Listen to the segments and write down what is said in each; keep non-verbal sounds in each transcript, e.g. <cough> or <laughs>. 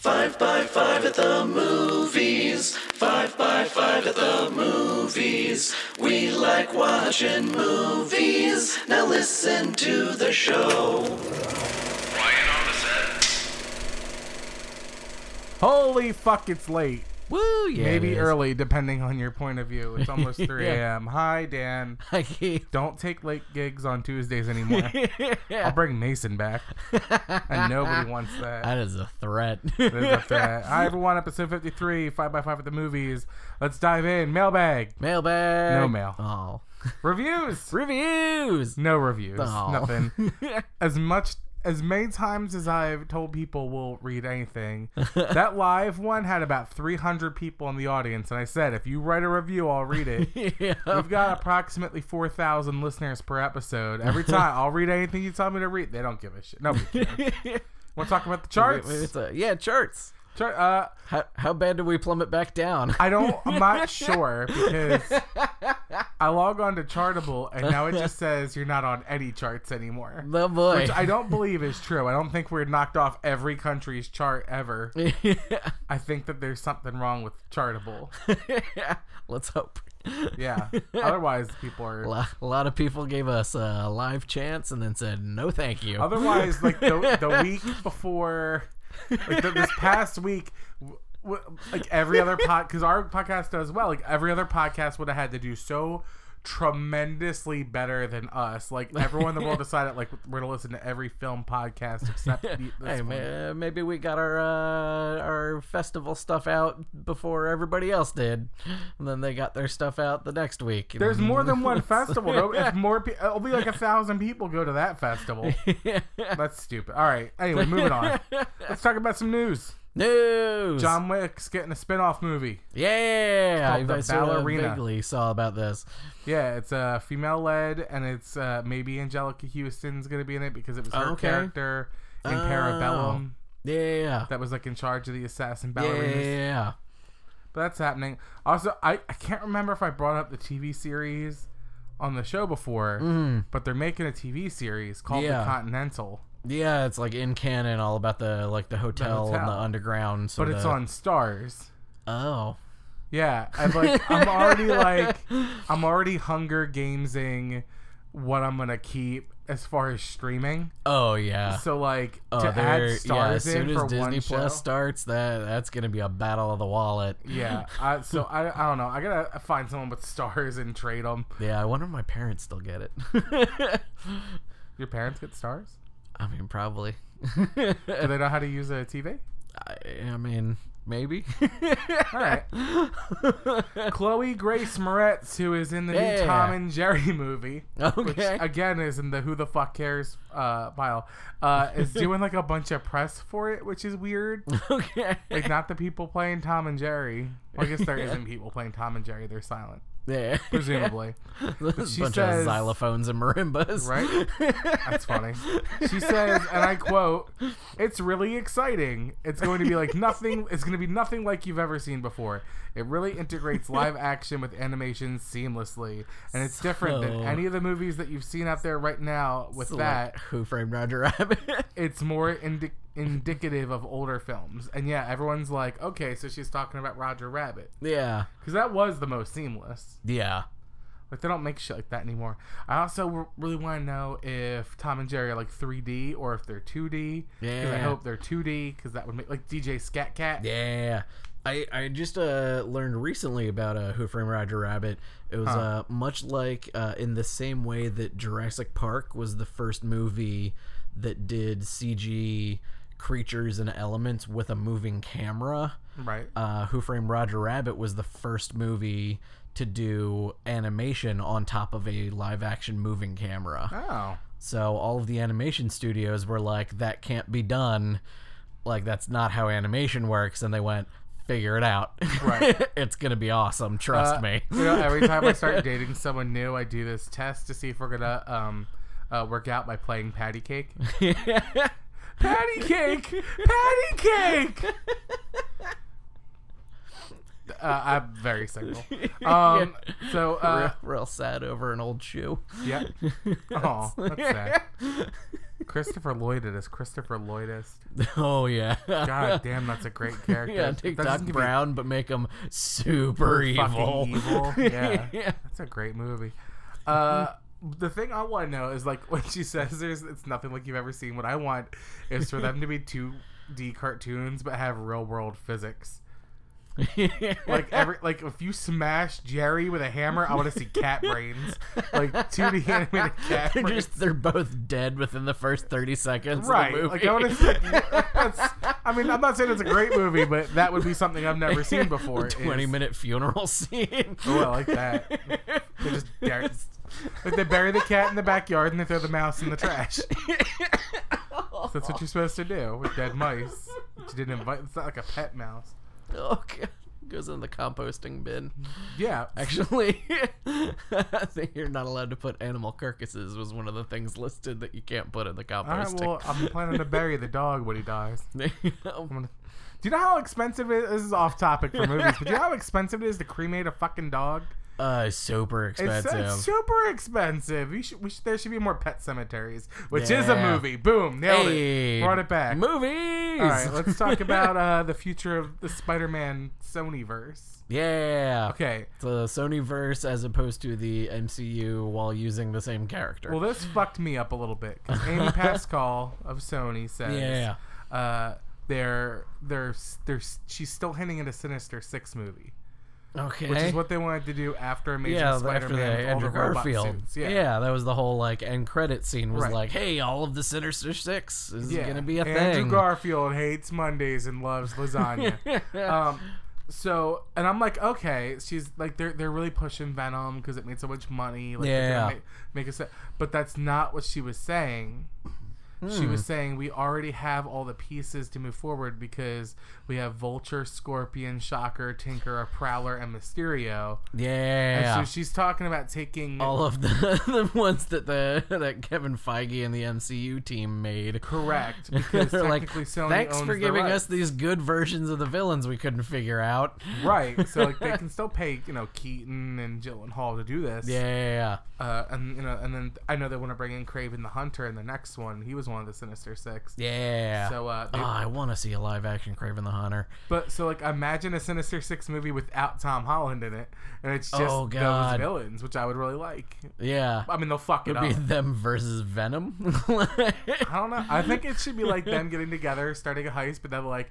Five by five at the movies. Five by five at the movies. We like watching movies. Now listen to the show. Ryan on the set. Holy fuck, it's late. Woo, yeah. Maybe early, depending on your point of view. It's <laughs> almost 3 Yeah. a.m. Hi, Dan. <laughs> I keep. Don't take late gigs on Tuesdays anymore. <laughs> I'll bring Mason back. And nobody wants that. That is a threat. There's a threat. Hi, everyone. Episode 53, 5 by 5 at the movies. Let's dive in. Mailbag. Mailbag. No mail. Oh. Reviews. Reviews. No reviews. Oh. Nothing. As much as many times as I've told people we'll read anything, <laughs> that live one had about 300 people in the audience, and I said, if you write a review, I'll read it. <laughs> yeah. We've got approximately 4,000 listeners per episode. Every <laughs> time I'll read anything you tell me to read, they don't give a shit. No, we want to talk about the charts? Wait, wait, a- yeah, charts. Char- uh, How, how bad did we plummet back down? I don't. I'm not sure because I log on to Chartable and now it just <laughs> says you're not on any charts anymore. the boy. Which I don't believe is true. I don't think we're knocked off every country's chart ever. <laughs> I think that there's something wrong with Chartable. <laughs> Let's hope. Yeah. Otherwise, people are. a lot of people gave us a live chance and then said no, thank you. Otherwise, like the, the week before, like the, this past week, like every other pod, because our podcast does well. Like every other podcast would have had to do so tremendously better than us. Like everyone in the world <laughs> decided, like we're gonna listen to every film podcast except <laughs> the- this hey, maybe we got our uh, our festival stuff out before everybody else did, and then they got their stuff out the next week. There's more than one <laughs> festival. though. If more, pe- it'll be like a thousand people go to that festival. That's stupid. All right. Anyway, moving on. Let's talk about some news. News. John Wick's getting a spin-off movie. Yeah, I, The I sort of Ballerina. vaguely saw about this. Yeah, it's uh, female led, and it's uh, maybe Anjelica Huston's gonna be in it because it was her Okay. character in Oh. Parabellum Yeah. that was like in charge of the assassin Yeah. ballerinas. Yeah. But that's happening. Also, I, I can't remember if I brought up the TV series on the show before, Mm. but they're making a TV series called Yeah. The Continental. Yeah, it's like in canon, all about the like the hotel, and the hotel. underground. But sort it's on Starz. Oh. Yeah, I'm like I'm already <laughs> like I'm already Hunger Gamesing what I'm gonna keep as far as streaming. Oh yeah. So like Oh, to add yeah. Starz As soon in as for Disney Plus show. starts, that that's gonna be a battle of the wallet. Yeah, I, so I, I don't know. I gotta find someone with Starz and trade them. Yeah, I wonder if my parents still get it. <laughs> Your parents get Starz? I mean, probably. Do they know how to use a TV? I, I mean, maybe. All right. <laughs> Chloe Grace Moretz, who is in the new Tom and Jerry movie, which again is in the Who the Fuck Cares uh, pile, uh, is <laughs> doing like a bunch of press for it, which is weird. okay. Like not the people playing Tom and Jerry. Well, I guess there <laughs> isn't people playing Tom and Jerry. They're silent, Yeah. <laughs> presumably. There's she a bunch says- of xylophones and marimbas. Right? That's funny. She says, and I quote, "It's really exciting. It's going to be like nothing. It's going to be nothing like you've ever seen before. It really integrates live action with animation seamlessly, and it's different than any of the movies that you've seen out there right now. With So, that, like, Who Framed Roger Rabbit? <laughs> it's more indi- indicative of older films. And yeah, everyone's like, okay, so she's talking about Roger Rabbit yeah. because that was the most seamless. Yeah. Like they don't make shit like that anymore. I also really want to know if Tom and Jerry are like 3D or if they're 2D. Because I hope they're 2D because that would make like DJ Scat Cat. Yeah. I, I just uh, learned recently about uh, Who Framed Roger Rabbit. It was Huh. uh, much like uh, in the same way that Jurassic Park was the first movie that did CG creatures and elements with a moving camera. Right. Uh, Who Framed Roger Rabbit was the first movie to do animation on top of a live action moving camera. Oh. So all of the animation studios were like, that can't be done. Like, that's not how animation works. And they went, figure it out. Right. <laughs> it's going to be awesome. Trust Uh, me. you know, every time I start <laughs> dating someone new, I do this test to see if we're gonna um, uh, work out by playing patty cake. <laughs> patty cake, patty cake. Uh, I'm very single. Um, so uh, real, real sad over an old shoe. yeah. Oh, that's sad. Christopher Lloyd it is Christopher Lloydist. <laughs> Oh yeah. God damn, that's a great <laughs> character. yeah, take That Doc doesn't give me Brown, but make him super evil. fucking evil. <laughs> Yeah. Yeah. That's a great movie. Uh, the thing I want to know is like when she says there's it's nothing like you've ever seen. What I want is for them to be two D cartoons but have real world physics. <laughs> Like every like if you smash Jerry with a hammer, I want to see cat brains. Like two D animated <laughs> cat They're brains. just they're both dead within the first thirty seconds Right. of the Like. I want to see. I mean, I'm not saying it's a great movie, but that would be something I've never seen <laughs> before. is- Twenty minute funeral scene. Oh, I like that. They just bury, like they bury the cat in the backyard and they throw the mouse in the trash. That's what you're supposed to do with dead mice. But you didn't invite. It's not like a pet mouse. Oh, <laughs> God. Goes in the composting bin. Yeah. Actually, <laughs> I think you're not allowed to put animal carcasses. Was one of the things listed that you can't put in the All right. composting. Well, I'm planning to bury the dog when he dies. <laughs> I'm gonna. Do you know how expensive it is? This is off topic for movies, but do you know how expensive it is to cremate a fucking dog? Uh, super It's, expensive. it's super expensive. You should, we should, there should be more pet cemeteries, which is a movie. Boom, nailed hey, it. Brought it back. Movies. All right, let's talk <laughs> about uh, the future of the Spider-Man Sony verse. Yeah. Okay. The Sony verse as opposed to the MCU while using the same character. Well, this fucked me up a little bit because Amy <laughs> Pascal of Sony says, Yeah. uh, they're they're they're she's still hinting at a Sinister Six movie, okay. which is what they wanted to do after Amazing yeah, Spider-Man the with all the robot Garfield. suits. Yeah. Yeah. that was the whole like end credit scene was Right. like, hey, all of the Sinister Six is Yeah. gonna be a thing. Andrew thing. Garfield hates Mondays and loves lasagna. <laughs> um, so and I'm like, okay, she's like they're they're really pushing Venom because it made so much money. Like, they're gonna Yeah. make, make a but that's not what she was saying. She Hmm. was saying we already have all the pieces to move forward because we have Vulture, Scorpion, Shocker, Tinker, Prowler, and Mysterio. And yeah. so she's talking about taking all of the, <laughs> the ones that the that Kevin Feige and the MCU team made. correct <laughs> because They're like, Sony thanks for giving rights." us these good versions of the villains we couldn't figure out. right. So like they can <laughs> still pay you know Keaton and Gyllenhaal to do this. Yeah. Uh, and you know, and then I know they want to bring in Kraven the Hunter in the next one. He was one of the Sinister Six. Yeah. So, uh, they- oh, I want to see a live action Kraven the Hunter. But so like, imagine a Sinister Six movie without Tom Holland in it, and it's just Oh, those villains, which I would really like. Yeah. I mean, they'll fuck it It'd be up. them versus Venom. <laughs> I don't know. I think it should be like them <laughs> getting together, starting a heist, but then like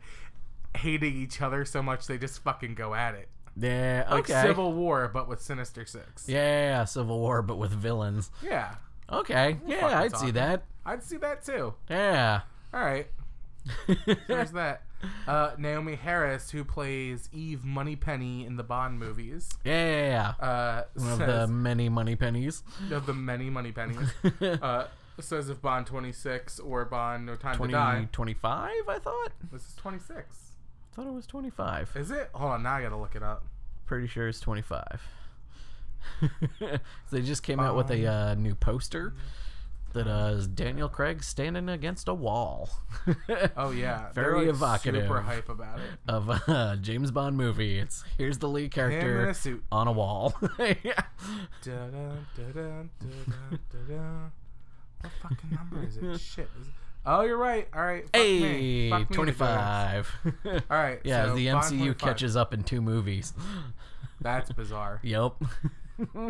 hating each other so much they just fucking go at it. yeah. Like Okay. Civil War, but with Sinister Six. yeah, Civil War, but with villains. Yeah. Okay. Yeah, I'd talk. see that. I'd see that too. Yeah. All right. There's that. <laughs> Uh, Naomie Harris, who plays Eve Moneypenny in the Bond movies, yeah. uh, One of the many Moneypennies. of the many Moneypennies. <laughs> uh, says if Bond 26 or Bond No Time to Die. 2025, I thought. This is 26. I thought it was 25. Is it? Hold on, now I gotta look it up. Pretty sure it's 25. <laughs> so they just came out with a uh, new poster that uh, is Daniel Craig standing against a wall Oh <laughs> yeah, Very like, evocative. Super hype about it. of a <laughs> James Bond movie. It's here's the lead Him in character a suit. on a wall. yeah. What fucking number is it? Shit. Is it- Oh, you're right. All right. Fuck me. Hey, Fuck me 25. All right. yeah, so the MCU 25. catches up in two movies. That's bizarre. Yep.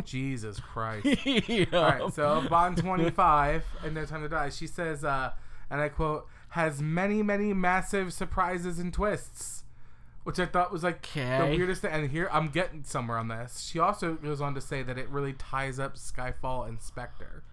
Jesus Christ. <laughs> yep. All right, so Bond 25 and No Time to Die. She says, uh, and I quote, has many, many massive surprises and twists, which I thought was like the weirdest thing. And here, I'm getting somewhere on this. She also goes on to say that it really ties up Skyfall and Spectre.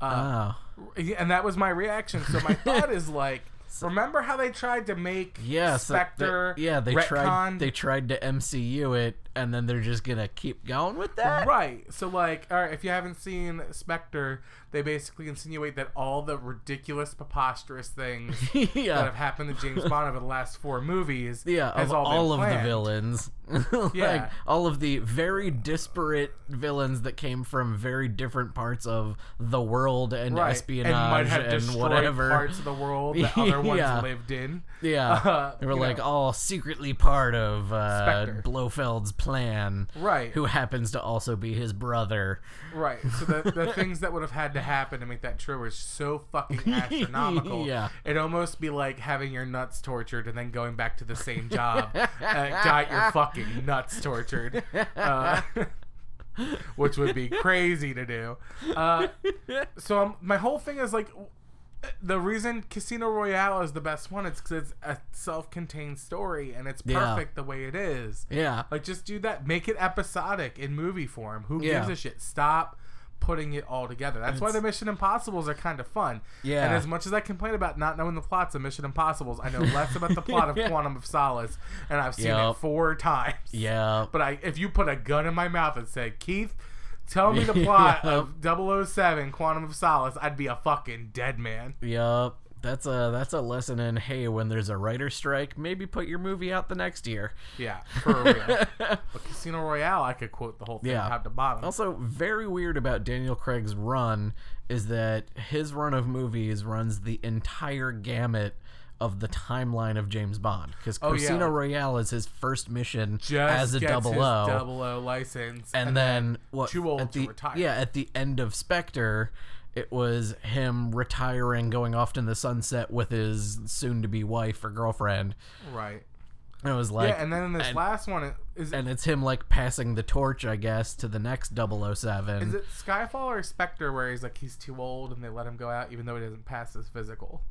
Uh, oh. and that was my reaction. So my <laughs> thought is like, remember how they tried to make Yeah, so they- Spectre yeah, they tried. They tried to MCU it, and then they're just gonna keep going with that. Right. So, like, all right, if you haven't seen Spectre, they basically insinuate that all the ridiculous, preposterous things <laughs> that have happened to James Bond over the last four movies Yeah, has all, all, of the villains, <laughs> like Yeah. all of the very disparate villains that came from very different parts of the world and Right. espionage and might have destroyed whatever. parts of the world that <laughs> other ones Yeah. lived in. Yeah, Uh, they were like know. all secretly part of uh, Blofeld's plan, Right. who happens to also be his brother. Right. So the, the things that would have had to happen to make that true is so fucking <laughs> astronomical. Yeah. It'd almost be like having your nuts tortured and then going back to the same job. uh, got your fucking nuts tortured. Uh, <laughs> which would be crazy to do. Uh, so um, my whole thing is like, the reason Casino Royale is the best one is because it's a self-contained story and it's Yeah. perfect the way it is. Yeah. Like, just do that. Make it episodic in movie form. Who Yeah. gives a shit? Stop putting it all together. That's why the Mission Impossibles are kind of fun. Yeah. And as much as I complain about not knowing the plots of Mission Impossibles, I know less about the plot of <laughs> Yeah. Quantum of Solace, and I've seen it four times. Yeah. But I, if you put a gun in my mouth and said, Keith, tell me the <laughs> plot Yep. of 007 Quantum of Solace, I'd be a fucking dead man. Yup. That's a that's a lesson in hey, when there's a writer strike, maybe put your movie out the next year. Yeah, for real. <laughs> but Casino Royale, I could quote the whole thing Yeah. top to bottom. Also, very weird about Daniel Craig's run is that his run of movies runs the entire gamut of the timeline of James Bond because Oh, yeah. Casino Royale is his first mission Just as a double O. double O license, and, then, what? too old at to the, retire. Yeah, at the end of Spectre, it was him retiring, going off in the sunset with his soon-to-be wife or girlfriend. right. And it was like, yeah, and then in this and, last one, it- is and it's him like passing the torch, I guess, to the next 007. is it Skyfall or Spectre where he's like he's too old and they let him go out even though he doesn't pass his physical?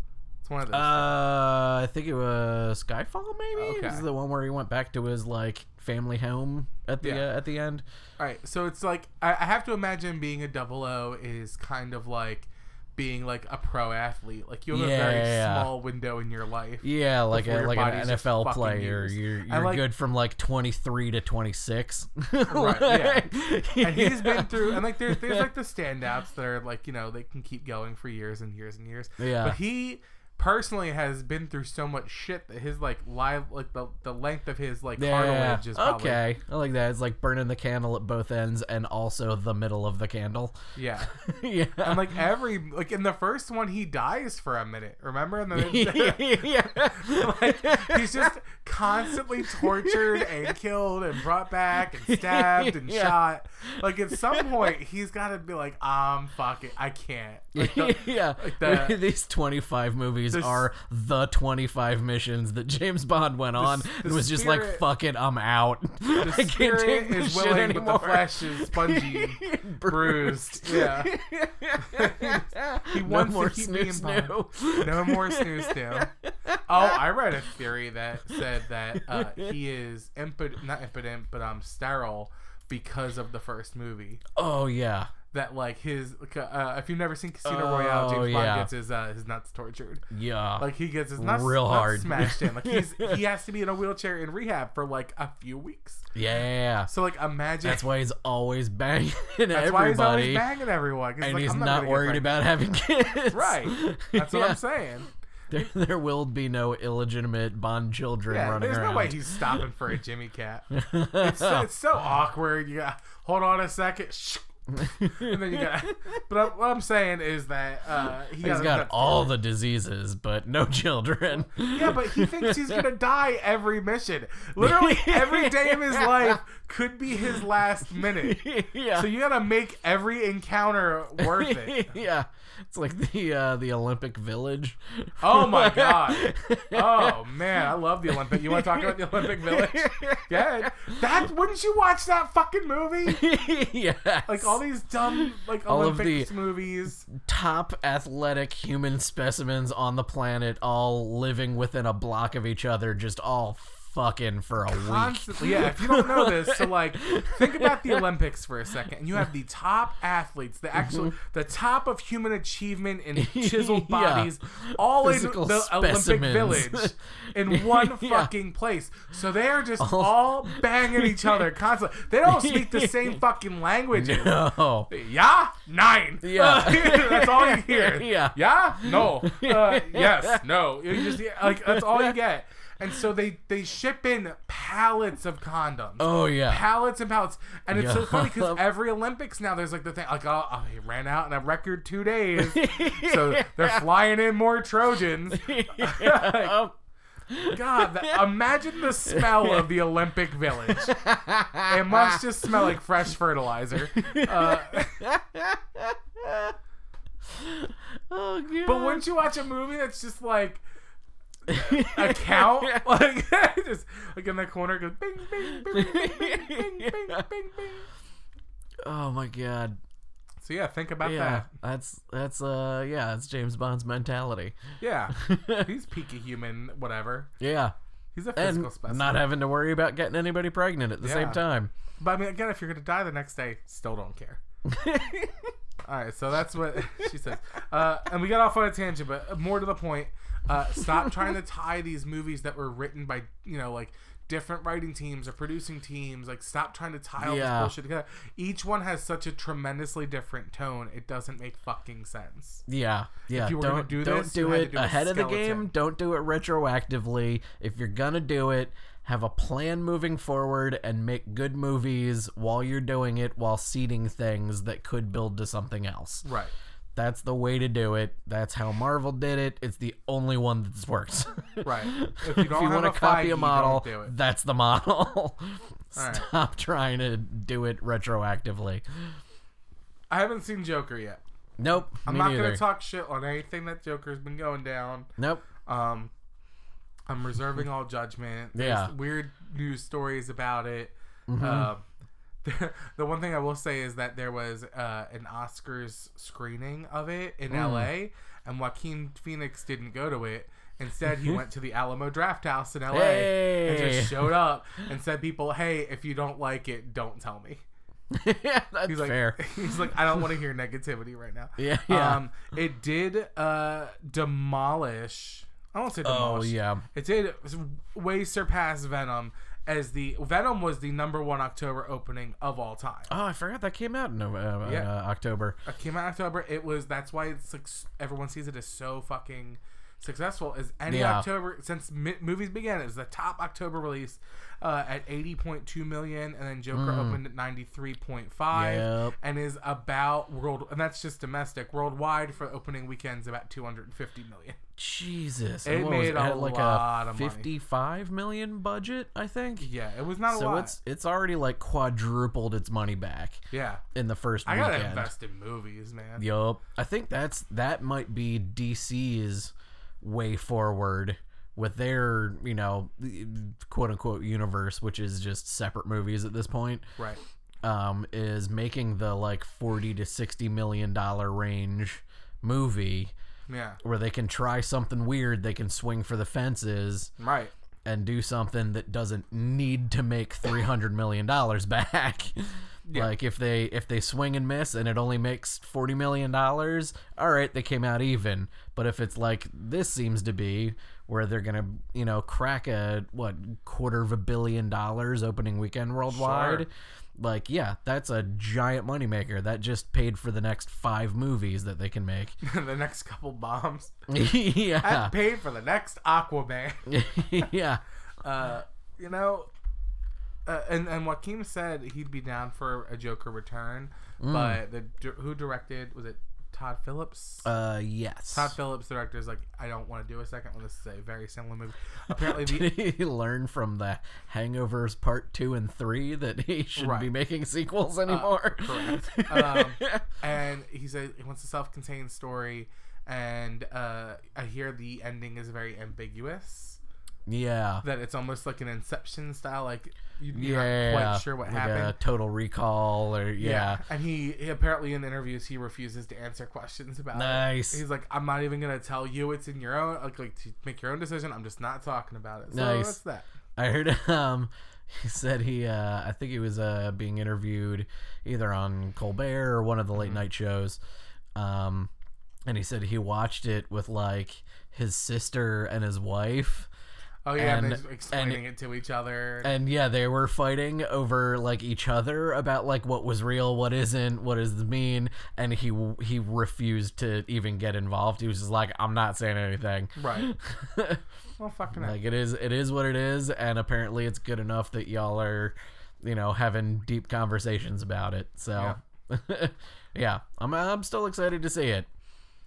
It's one of those. Uh, I think it was Skyfall. Maybe Okay. this is the one where he went back to his like family home at the Yeah. uh, at the end. All right, so it's like I, I have to imagine being a double O is kind of like being like a pro athlete. Like you have a very Yeah. small window in your life. Yeah, like a like an NFL player. used. You're you're like- good from like 23 to 26. <laughs> Right, yeah. Like- and he's been through and like there's there's <laughs> like the standouts that are like you know they can keep going for years and years and years Yeah. but he personally has been through so much shit that his like live like the, the length of his like Yeah. cartilage is probably Okay, I like that. It's like burning the candle at both ends and also the middle of the candle. yeah <laughs> yeah. and like every like in the first one he dies for a minute remember and then <laughs> <laughs> yeah. like he's just constantly tortured and killed and brought back and stabbed and Yeah. shot like at some point he's got to be like um fuck it i can't like, the- yeah, like the- these 25 movies the s- are the 25 missions that James Bond went on the and was just like, spirit- "Fuck it, I'm out. <laughs> I can't take this is shit willing but anymore." the flesh is spongy bruised yeah <laughs> he no wants more to keep being snoo Bond. no more snooze snoo. <laughs> Oh, I read a theory that said that uh, he is impotent, not impotent, but um sterile because of the first movie. Oh yeah, That like his, uh, if you've never seen Casino Royale, Oh, James Bond gets his uh, his nuts tortured. yeah. Like he gets his nuts Real nuts hard. smashed in. Like he's <laughs> he has to be in a wheelchair in rehab for like a few weeks. yeah. So like imagine That's why he's always banging that's <laughs> why he's always banging everyone. and like, he's I'm not, worried about having <laughs> kids. Right. That's what I'm saying. There, <laughs> there will be no illegitimate Bond children Yeah, running there's around. no way he's stopping for a Jimmy Cat. <laughs> It's so, it's so awkward. You got hold on a second, <laughs> and then you got. But I, what I'm saying is that uh, he He's got, got all the diseases, but no children. Yeah, but he thinks he's gonna die every mission. Literally every day of his life could be his last minute. yeah. So you gotta make every encounter worth it. yeah. It's like the uh, the Olympic Village. Oh my <laughs> god. Oh man, I love the Olympic. You want to talk about the Olympic Village? <laughs> Yeah. That wouldn't you watch that fucking movie? <laughs> yes. Like all these dumb like All of Olympics the- movies. top athletic human specimens on the planet all living within a block of each other, just all fucking for a week. Yeah. If you don't know this, so like, think about the Olympics for a second, and you have the top athletes, the actual, the top of human achievement in <laughs> chiseled Mm-hmm. Yeah. bodies, all Physical in the Olympic. Village, in <laughs> one Yeah. fucking place. So they are just all banging each other constantly. They don't speak the <laughs> same fucking language. No. Yeah, nine. Yeah. that's all you hear. Yeah. Yeah, no. Uh, yes, no. You just like that's all you get. And so they they ship in pallets of condoms. Oh yeah. Pallets and pallets, and it's so funny because <laughs> every Olympics now there's like the thing like oh, he ran out in a record two days, <laughs> so they're flying in more Trojans. <laughs> Yeah. God, that, imagine the smell of the Olympic Village. It must just smell like fresh fertilizer. Uh, Oh god. But wouldn't you watch a movie that's just like a count, <laughs> <laughs> like <laughs> just like in the corner goes bing bing bing bing bing bing bing bing bing. Oh my god. So yeah, think about Yeah, that. that's that's uh yeah, that's James Bond's mentality. Yeah, he's peaky human, whatever. Yeah. He's a And physical specimen. not having to worry about getting anybody pregnant at the Yeah. same time. But I mean, again, if you're gonna die the next day, still don't care. All right, so that's what she says. Uh, and we got off on a tangent, but more to the point, uh, stop trying to tie these movies that were written by you know like different writing teams or producing teams. Like, stop trying to tie all Yeah. this bullshit together. Each one has such a tremendously different tone; it doesn't make fucking sense. Yeah, yeah. If you were don't gonna do don't this, do it do ahead of the game. Don't do it retroactively. If you're gonna do it, have a plan moving forward and make good movies while you're doing it, while seeding things that could build to something else. Right. That's the way to do it. That's how Marvel did it. It's the only one that works. <laughs> Right. <laughs> If you if you want to copy a model, that's the model. <laughs> right. Stop trying to do it retroactively. I haven't seen Joker yet. Nope. I'm not gonna talk shit on anything that Joker's been going down. Nope. Um, I'm reserving all judgment. There's Yeah. Mm-hmm. weird news stories about it. Um, the, <laughs> the one thing I will say is that there was uh, an Oscars screening of it in Mm. LA, and Joaquin Phoenix didn't go to it. Instead, he <laughs> went to the Alamo Drafthouse in LA and Hey. just <laughs> showed up and said, "People, hey, if you don't like it, don't tell me." yeah, that's He's like, fair. he's like, I don't want to hear negativity right now. Yeah, yeah. Um, it did uh demolish. I won't say Oh demolish. yeah. It did way surpass Venom as the Venom was the number one October opening of all time. Oh, I forgot that came out in uh, Yeah. uh, October. It came out in October. It was that's why it's like everyone sees it as so fucking successful. As any Yeah. October since mi- movies began, it was the top October release uh, at eighty point two million, and then Joker opened at ninety three point five, Mm. Yep. and is about world, and that's just domestic. Worldwide for opening weekends about two hundred and fifty million. Jesus, It made It a like lot a of money. fifty-five million budget, I think. Yeah, it was not a So lot. it's it's already like quadrupled its money back yeah, in the first I gotta weekend. invest in movies, man. Yup. I think that's that might be DC's way forward with their, you know, quote unquote universe, which is just separate movies at this point. Right. Um, is making the like forty to sixty million dollar range movie Yeah. where they can try something weird, they can swing for the fences Right. And do something that doesn't need to make three hundred million dollars back. <laughs> Like if they if they swing and miss and it only makes forty million dollars, all right, they came out even. But if it's like this seems to be, where they're gonna you know crack a what quarter of a billion dollars opening weekend worldwide, Sure. Like yeah, that's a giant moneymaker. That just paid for the next five movies that they can make. <laughs> the next couple bombs. <laughs> yeah, That paid for the next Aquaman. <laughs> yeah. Uh, you know, uh, and and Joaquin said he'd be down for a Joker return, Mm. but the who directed was it Todd Phillips? Uh, yes. Todd Phillips, director, is like, I don't want to do a second one. This is a very similar movie. Apparently, <laughs> the, he learn from the Hangovers Part Two and Three that he shouldn't be making sequels anymore? correct. <laughs> Um, and he says he wants a self-contained story, and uh, I hear the ending is very ambiguous. Yeah. That it's almost like an Inception style, like you- you're Yeah. not quite sure what like happened. A total Recall or yeah. And he, he apparently in interviews he refuses to answer questions about Nice. it. He's like, I'm not even gonna tell you it's in your own like like to make your own decision. I'm just not talking about it. So Nice. that's that. I heard <laughs> um he said he uh I think he was uh being interviewed either on Colbert or one of the Mm-hmm. late night shows. Um and he said he watched it with like his sister and his wife. Oh yeah, and, And- they're explaining it to each other. And yeah, they were fighting over like each other about like what was real, what isn't, what does this mean, and he he refused to even get involved. He was just like, I'm not saying anything. right. <laughs> well, fucking. Like it is, it is what it is, and apparently it's good enough that y'all are, you know, having deep conversations about it. So, yeah, <laughs> I'm I'm still excited to see it.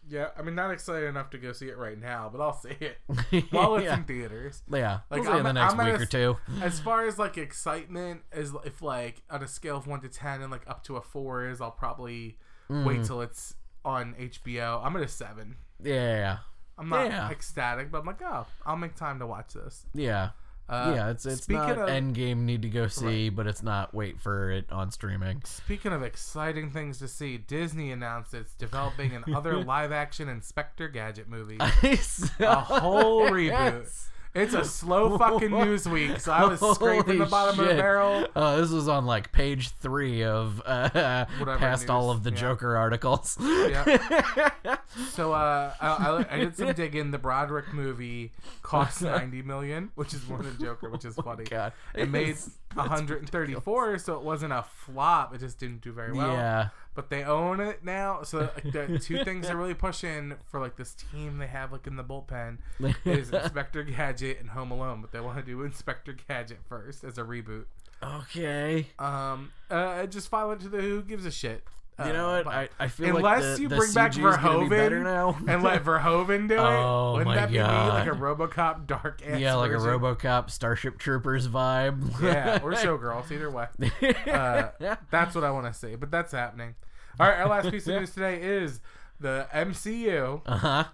Yeah, I mean, not excited enough to go see it right now, but I'll see it <laughs> while it's yeah. in theaters. yeah, Like, we'll see it in the I'm- next I'm week a or two. As far as like <laughs> excitement, as if like on a scale of one to ten and like up to a four is, I'll probably Mm. wait till it's on HBO. I'm at a seven. Yeah. I'm not Yeah. ecstatic, but I'm like, oh, I'll make time to watch this. Yeah. Uh, yeah, it's it's speaking not of- Endgame need to go see, but it's not wait for it on streaming. Speaking of exciting things to see, Disney announced it's developing another <laughs> live-action Inspector Gadget movie. <laughs> A whole reboot. It's a slow <laughs> fucking news week, so I was scraping the Holy bottom of the shit. barrel. Oh, this was on like page three of uh, Whatever past all of the yeah. Joker articles. Yeah. <laughs> So uh, I, I, I did some digging. The Broderick movie cost <laughs> ninety million, which is more than Joker, which is funny. Oh God, It made It's- 134, so it wasn't a flop. It just didn't do very well. yeah, But they own it now. So <laughs> the two things they're really pushing for like this team they have like in the bullpen is <laughs> Inspector Gadget and Home Alone. But they want to do Inspector Gadget first as a reboot. okay. Um, uh, just file it to the Who gives a shit. You know what? but- I, I feel Unless like the, you the bring back CG is gonna be better Verhoeven now. <laughs> and let Verhoeven do it. <laughs> Oh Wouldn't my that be me? like a RoboCop dark ass yeah, like a version? RoboCop Starship Troopers vibe. <laughs> yeah, or Showgirls, either way. Uh, that's what I want to see, but that's happening. All right, our last piece of news today is the MCU uh huh.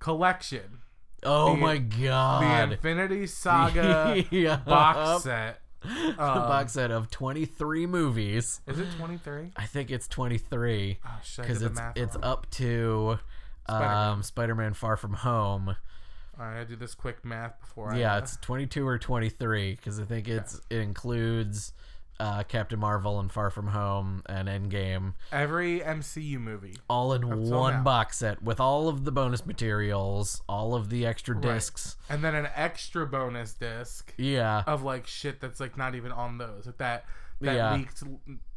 collection, Oh The- my the god. Infinity Saga yeah. box set. <laughs> The Um, box set of 23 movies. Is it twenty three? I think it's 23 Oh because Because it's it's wrong. up to um, Spider-Man Far From Home. All right, I do this quick math before I. Yeah, uh, it's 22 or 23 because I think it's it includes uh, Captain Marvel and Far From Home and Endgame every MCU movie. all in one now. box set with all of the bonus materials, all of the extra Right. discs. and then an extra bonus disc Yeah. of like shit that's like not even on those. Like that that Yeah. leaked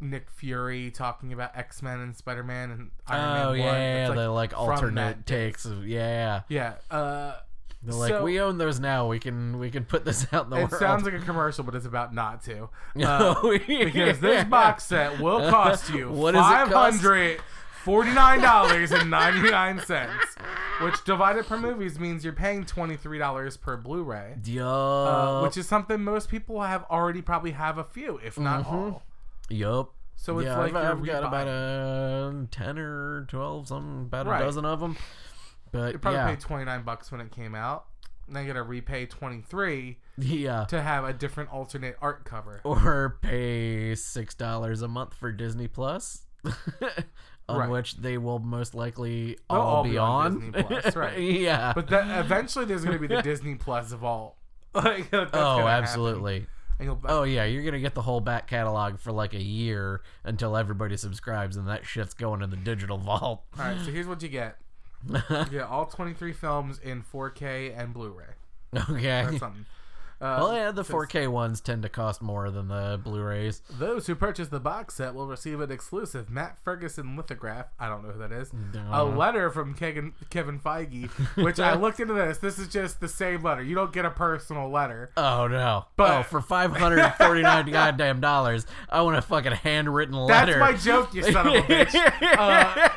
Nick Fury talking about X Men and Spider Man and Iron Man Oh 1. yeah, That's, the like alternate takes of yeah. Yeah. Uh, They're like, so- we own those now. We can we can put this out in the world. it world. sounds like a <laughs> commercial, but it's about not to. <laughs> Uh, <laughs> because this box set will cost you What does it five cost? hundred forty nine dollars and ninety nine cents, which divided per movies means you're paying twenty three dollars per Blu-ray. Yup. Uh, which is something most people have already probably have a few, if not Mm-hmm. all. yup. So it's yeah, like I've, you're I've got about a ten or twelve, some about Right. a dozen of them. But You probably yeah, paid twenty nine bucks when it came out. Now you gotta repay twenty three yeah. to have a different alternate art cover. Or pay six dollars a month for Disney Plus, <laughs> on Right. which they will most likely all, all be, be on. on Disney Plus, <laughs> right. yeah. But that eventually there's gonna be the <laughs> Disney Plus vault. like, oh, happen. absolutely. Oh yeah, you're gonna get the whole back catalog for like a year until everybody subscribes, and that shit's going in the digital vault. All right, so here's what you get. <laughs> Get all 23 films in 4K and Blu-ray. okay. That's something. Uh, Well, yeah, the 4K ones tend to cost more than the Blu-rays. Those who purchase the box set will receive an exclusive Matt Ferguson lithograph. I don't know who that is. A letter from Kevin, Kevin Feige, <laughs> which I looked into this. This is just the same letter. You don't get a personal letter. Oh no! But- oh, for five hundred and forty-nine <laughs> goddamn dollars, I want a fucking handwritten letter. That's my joke, you son of a bitch. <laughs> Uh,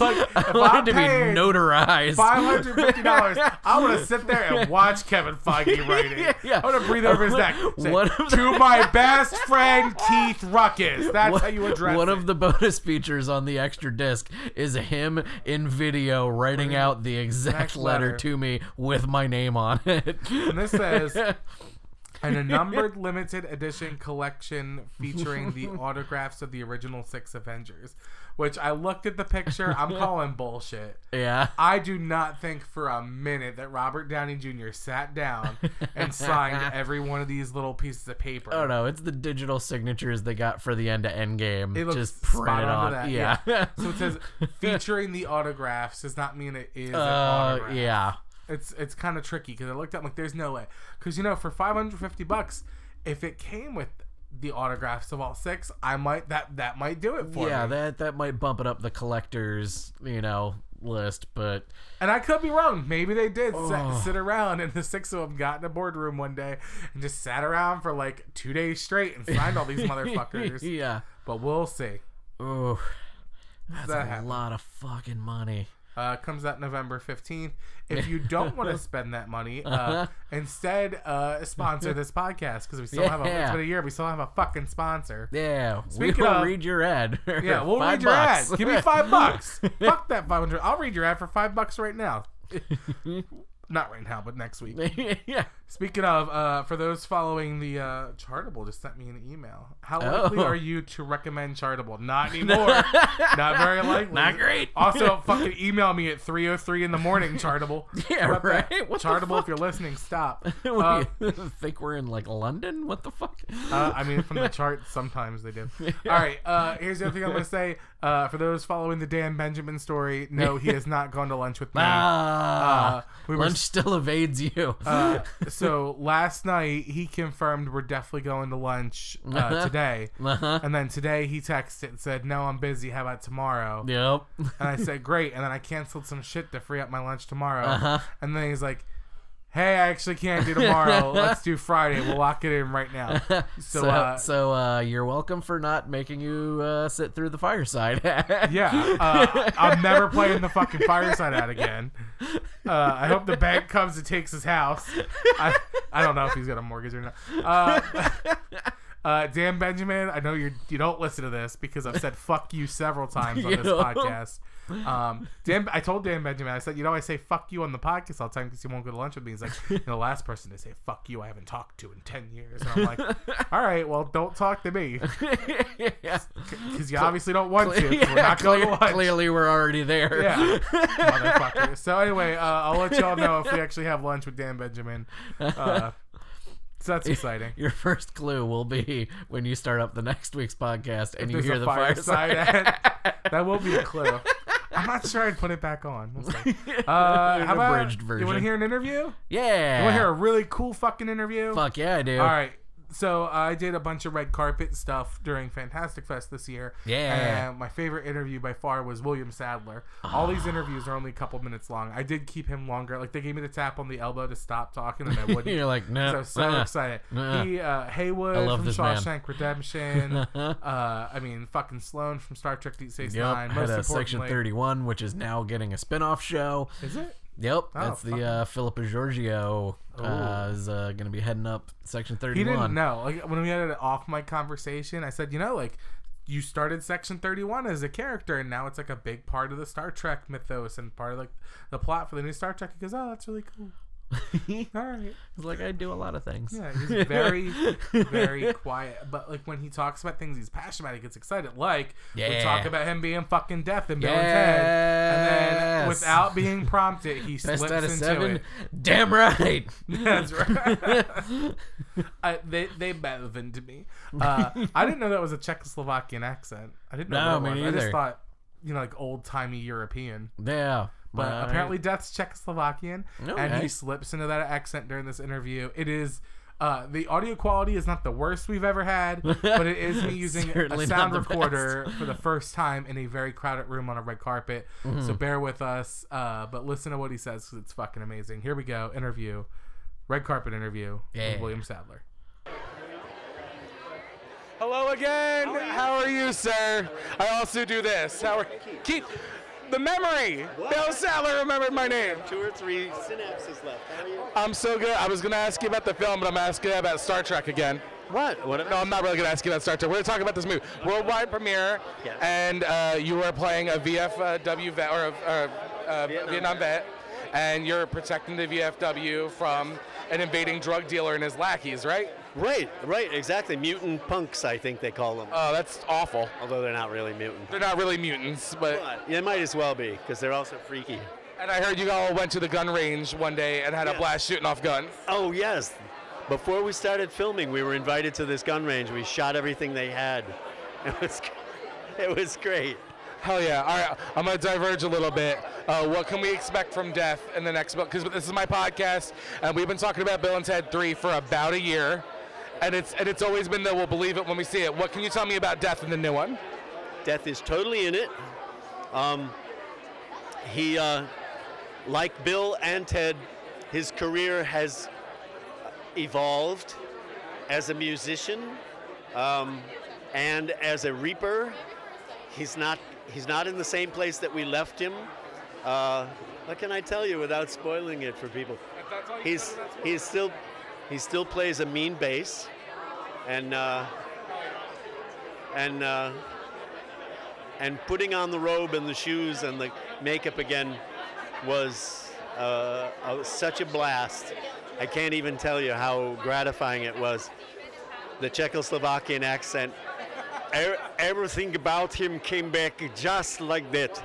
like, if I want I'm it to be notarized. five hundred fifty dollars. I want to sit there and watch Kevin Feige write it. Yeah. I want to breathe over his neck. <laughs> Say, One of the- to my best friend Keith Ruckus. That's how you address One it. of the bonus features on the extra disc is him in video writing out the exact letter letter. to me with my name on it. And this says <laughs> an a numbered limited edition collection featuring the autographs of the original six Avengers. Which I looked at the picture. I'm <laughs> calling bullshit. yeah. I do not think for a minute that Robert Downey Jr. sat down and signed <laughs> every one of these little pieces of paper. Oh no, it's the digital signatures they got for the end to end game. It looks Just printed on that. yeah. So it <laughs> says featuring the autographs does not mean it is an uh, autograph. yeah. It's it's kind of tricky because I looked up like there's no way because you know for 550 bucks if it came with the autographs of all six I might that that might do it for Yeah, me. that that might bump it up the collectors, you know, list, but and I could be wrong. Maybe they did Oh. sit, sit around and the six of them got in a boardroom one day and just sat around for like two days straight and signed all these <laughs> motherfuckers. yeah. But we'll see. Oh, that's That a happened. lot of fucking money. Uh, comes out November 15th. If you <laughs> don't want to spend that money, uh, Uh-huh. instead uh, sponsor this podcast because we still have a, it's Yeah. been a year. We still have a fucking sponsor. Yeah, Speaking we'll of- read your ad. <laughs> Yeah, we'll Five read your bucks. ad. Give me five bucks. <laughs> Fuck that 500. I'll read your ad for five bucks right now. Not right now, but next week. yeah. Speaking of, uh, for those following the uh, Chartable, just sent me an email. How Oh. likely are you to recommend Chartable? Not <laughs> anymore. Not very likely. Not great. Also, <laughs> fucking email me at 3:03 in the morning, Chartable. <laughs> Yeah, that? right? What Chartable, if you're listening, stop. Uh, think we're in like London? What the fuck? uh, I mean, from the charts, sometimes they do. All right. Uh, here's the other thing I'm going to say. Uh, for those following the Dan Benjamin story, no, he has not gone to lunch with me. ah, Uh, we were lunch still evades you. So last night he confirmed we're definitely going to lunch uh, today, uh-huh. and then today he texted and said, "No, I'm busy. How about tomorrow?" Yep. And I said, "Great." And then I canceled some shit to free up my lunch tomorrow. Uh-huh. And then he's like, "Hey, I actually can't do <laughs> tomorrow. Let's do Friday. We'll lock it in right now." <laughs> So, So, uh, so uh, you're welcome for not making you uh, sit through the fireside. yeah, <laughs> uh, I'm never playing the fucking fireside ad again. Uh, I hope the bank comes and takes his house. I, I don't know if he's got a mortgage or not. Uh, uh, Dan Benjamin, I know you you don't listen to this because I've said "fuck you" several times on this podcast. Um, Dan, I told Dan Benjamin, I said, you know, I say "fuck you" on the podcast all the time because he won't go to lunch with me. He's like, <laughs> you know, the last person to say "fuck you" I haven't talked to in ten years, and I'm like, all right, well, don't talk to me <laughs> yeah. because you obviously don't want to. 'cause we're not going to lunch. Clearly, we're already there. Yeah, motherfucker. <laughs> So anyway, uh, I'll let y'all know if we actually have lunch with Dan Benjamin. Uh, so that's exciting. Your first clue will be when you start up the next week's podcast and you hear the fireside fireside. That will be a clue. I'm not sure I'd put it back on. We'll see. <laughs> Uh, An how about abridged you version. want to hear an interview? yeah. You want to hear a really cool fucking interview? Fuck yeah, I do. All right. So I did a bunch of red carpet stuff during Fantastic Fest this year. Yeah. And my favorite interview by far was William Sadler. All these interviews are only a couple minutes long. I did keep him longer. Like they gave me the tap on the elbow to stop talking, and I <laughs> wouldn't. You're like, no. So I was so uh-uh. excited. Uh-uh. He uh, Heywood from this man. Shawshank Redemption. <laughs> uh, I mean, fucking Sloan from Star Trek: Deep Space Yep, Nine. had a Section 31, which is now getting a spin-off show. Is it? Yep, Oh, that's the uh, Philippa Georgiou uh, is uh, going to be heading up Section 31. He didn't know. Like when we had an off mic conversation, I said, you know, like you started Section Thirty One as a character, and now it's like a big part of the Star Trek mythos and part of like the plot for the new Star Trek. He goes, oh, that's really cool. <laughs> All right. He's like, I do a lot of things. Yeah, he's very, <laughs> very quiet. But like when he talks about things he's passionate about, he gets excited. Like we Yeah. talk about him being fucking deaf in Bill and Ted, and then without being prompted, he Best slips into seven. it. Damn right. That's right. <laughs> I, they they Melvin to me. Uh, I didn't know that was a Czechoslovakian accent. I didn't know No, me was. I just thought you know like old timey European. yeah. But Alright. apparently Death's Czechoslovakian, and he slips into that accent during this interview. It is. Uh, the audio quality is not the worst we've ever had, <laughs> but it is me using a sound the recorder for the first time in a very crowded room on a red carpet. Mm-hmm. So bear with us, uh, but listen to what he says because it's fucking amazing. Here we go. Interview, red carpet interview Yeah. with William Sadler. Hello again. How are you, sir? I also do this. How are keep the memory? Bill Sadler remembered my name. Two or three synapses left. How are you? I'm so good. I was gonna ask you about the film, but I'm asking you about Star Trek again. What? What? No, I'm not really gonna ask you about Star Trek. We're gonna talk about this movie, worldwide premiere, Yes. and uh, you were playing a VFW vet or a uh, uh, Vietnam Vietnam, vet, and you're protecting the VFW from an invading drug dealer and his lackeys, right? Right, right, exactly. Mutant punks, I think they call them. Oh, that's awful. Although they're not really mutant. They're not really mutants, but But they might as well be, because they're also freaky. and I heard you all went to the gun range one day and had a blast shooting off guns. Oh, yes. Before we started filming, we were invited to this gun range. We shot everything they had. <laughs> It was, it was great. Hell yeah! All right, I'm gonna diverge a little bit. Uh, what can we expect from Death in the next book? Because this is my podcast, and we've been talking about Bill and Ted 3 for about a year, and it's and it's always been that we'll believe it when we see it. What can you tell me about Death in the new one? Death is totally in it. Um, he, uh, like Bill and Ted, his career has evolved as a musician um, and as a reaper. He's not he's not in the same place that we left him. Uh, what can I tell you without spoiling it for people? He's he's still he still plays a mean bass, and uh, and uh, and putting on the robe and the shoes and the makeup again was uh, uh, such a blast. I can't even tell you how gratifying it was. The Czechoslovakian accent, e- everything about him came back just like that.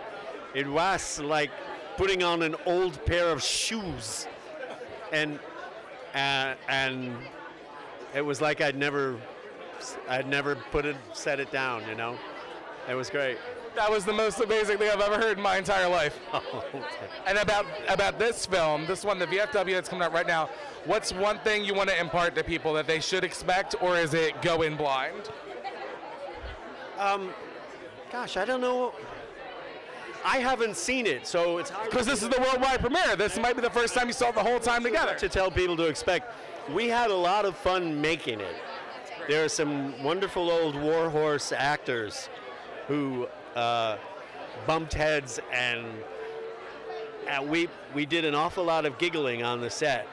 It was like putting on an old pair of shoes, and uh, and it was like I'd never, I'd never put it, set it down. You know, it was great. That was the most amazing thing I've ever heard in my entire life. <laughs> And about about this film, this one, the VFW that's coming out right now. What's one thing you want to impart to people that they should expect, or is it go in blind? Gosh, I don't know. I haven't seen it, so it's hard Because this is the worldwide premiere. This might be the first time you saw it the whole time together. to tell people to expect. We had a lot of fun making it. There are some wonderful old warhorse actors who uh, bumped heads, and, and we we did an awful lot of giggling on the set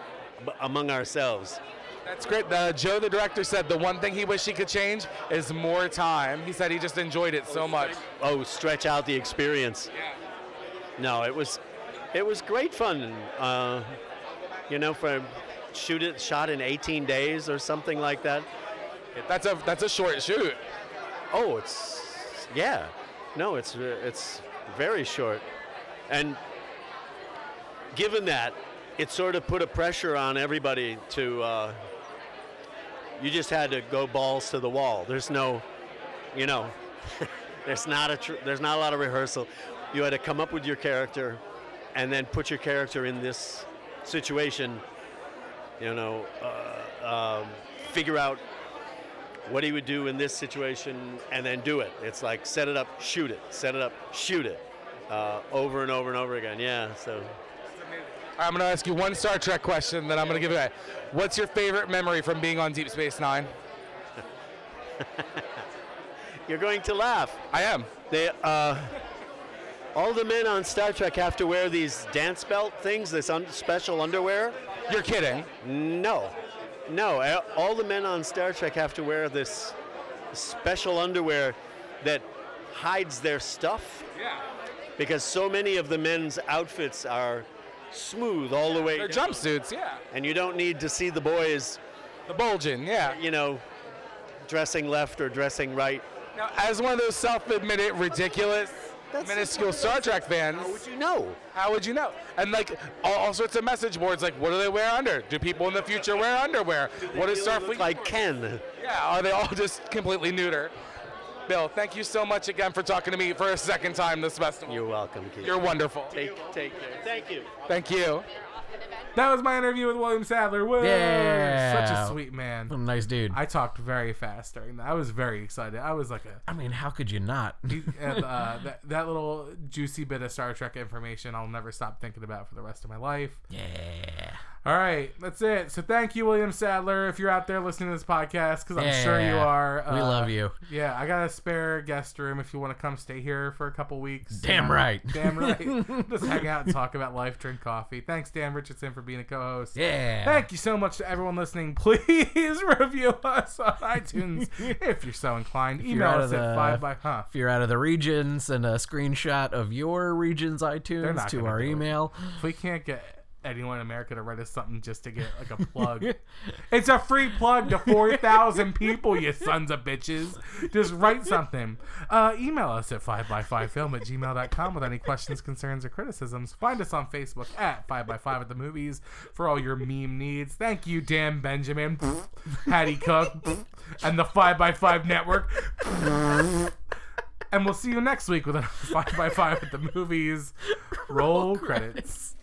among ourselves. That's great. The, Joe, the director, said the one thing he wished he could change is more time. He said he just enjoyed it so much. Oh, stretch out the experience. No, it was it was great fun. Uh, you know, for shoot it shot in 18 days or something like that. That's a that's a short shoot. Oh, it's yeah. No, it's it's very short, and given that, it sort of put a pressure on everybody to. Uh, you just had to go balls to the wall. There's no, you know, <laughs> there's not a tr- there's not a lot of rehearsal. You had to come up with your character, and then put your character in this situation. You know, uh, um, figure out what he would do in this situation and then do it. It's like set it up, shoot it, set it up, shoot it, uh, over and over and over again. Yeah. So I'm going to ask you one Star Trek question, then I'm going to give it. Away. What's your favorite memory from being on Deep Space Nine? <laughs> you're going to laugh. I am. They, uh, all the men on Star Trek have to wear these dance belt things, this un- special underwear. You're kidding. No, no. All the men on Star Trek have to wear this special underwear that hides their stuff. Yeah. Because so many of the men's outfits are smooth all the way They're down. jumpsuits. Yeah. and you don't need to see the boys, The bulging. Yeah. you know, dressing left or dressing right. Now, as one of those self-admitted ridiculous, minuscule Star Trek fans, How would you know? how would you know? And like all, all sorts of message boards, like what do they wear under? Do people in the future wear underwear? What look Starfleet like Ken? Yeah, are they all just completely neuter? Bill, thank you so much again for talking to me for a second time this festival. You're welcome, Keith. You're wonderful. take take care. Thank you. Thank you. That was my interview with William Sadler. Woo! Yeah. Such a sweet man. What a nice dude. I, I talked very fast during that. I was very excited. I was like a mean, how could you not? <laughs> he- <laughs> and, uh, that, that little juicy bit of Star Trek information I'll never stop thinking about for the rest of my life. yeah. All right, that's it. So thank you, William Sadler, if you're out there listening to this podcast, because I'm sure you Yeah. are. We Uh, love you. Yeah, I got a spare guest room if you want to come stay here for a couple weeks. Damn right. Damn right. <laughs> Just hang out and talk about life, drink coffee. Thanks, Dan Richardson, for being a co-host. Yeah. Thank you so much to everyone listening. <laughs> Please review us on <laughs> iTunes if you're so inclined. you're Email us of at the- five by huh. If you're out of the region, send a screenshot of your region's iTunes to our do it. email. If we can't get anyone in America to write us something just to get like a <laughs> plug, it's a free plug to four thousand people. You sons of bitches, just write something. Uh, email us at five by five film at gmail.com with any questions, concerns, or criticisms. Find us on Facebook at five by five at the movies for all your meme needs. Thank you, Dan Benjamin, <laughs> Hattie Cook, and the five by five network. And we'll see you next week with a 5 by 5 at the movies. Roll credits.